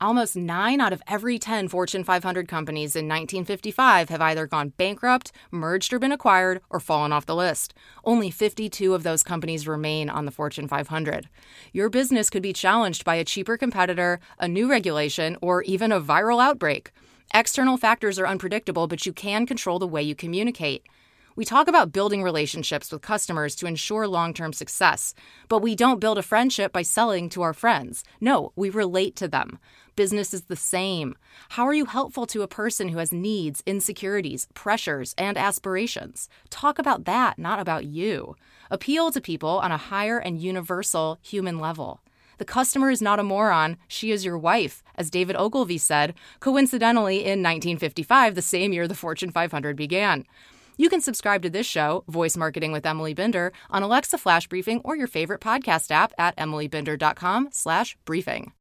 almost nine out of every 10 Fortune 500 companies in 1955 have either gone bankrupt, merged or been acquired, or fallen off the list. Only 52 of those companies remain on the Fortune 500. Your business could be challenged by a cheaper competitor, a new regulation, or even a viral outbreak. External factors are unpredictable, but you can control the way you communicate. We talk about building relationships with customers to ensure long term success, but we don't build a friendship by selling to our friends. No, we relate to them. Business is the same. How are you helpful to a person who has needs, insecurities, pressures, and aspirations? Talk about that, not about you. Appeal to people on a higher and universal human level. The customer is not a moron, she is your wife, as David Ogilvy said, coincidentally in 1955, the same year the Fortune 500 began. You can subscribe to this show, Voice Marketing with Emily Binder, on Alexa Flash Briefing or your favorite podcast app at emilybinder.com slash briefing.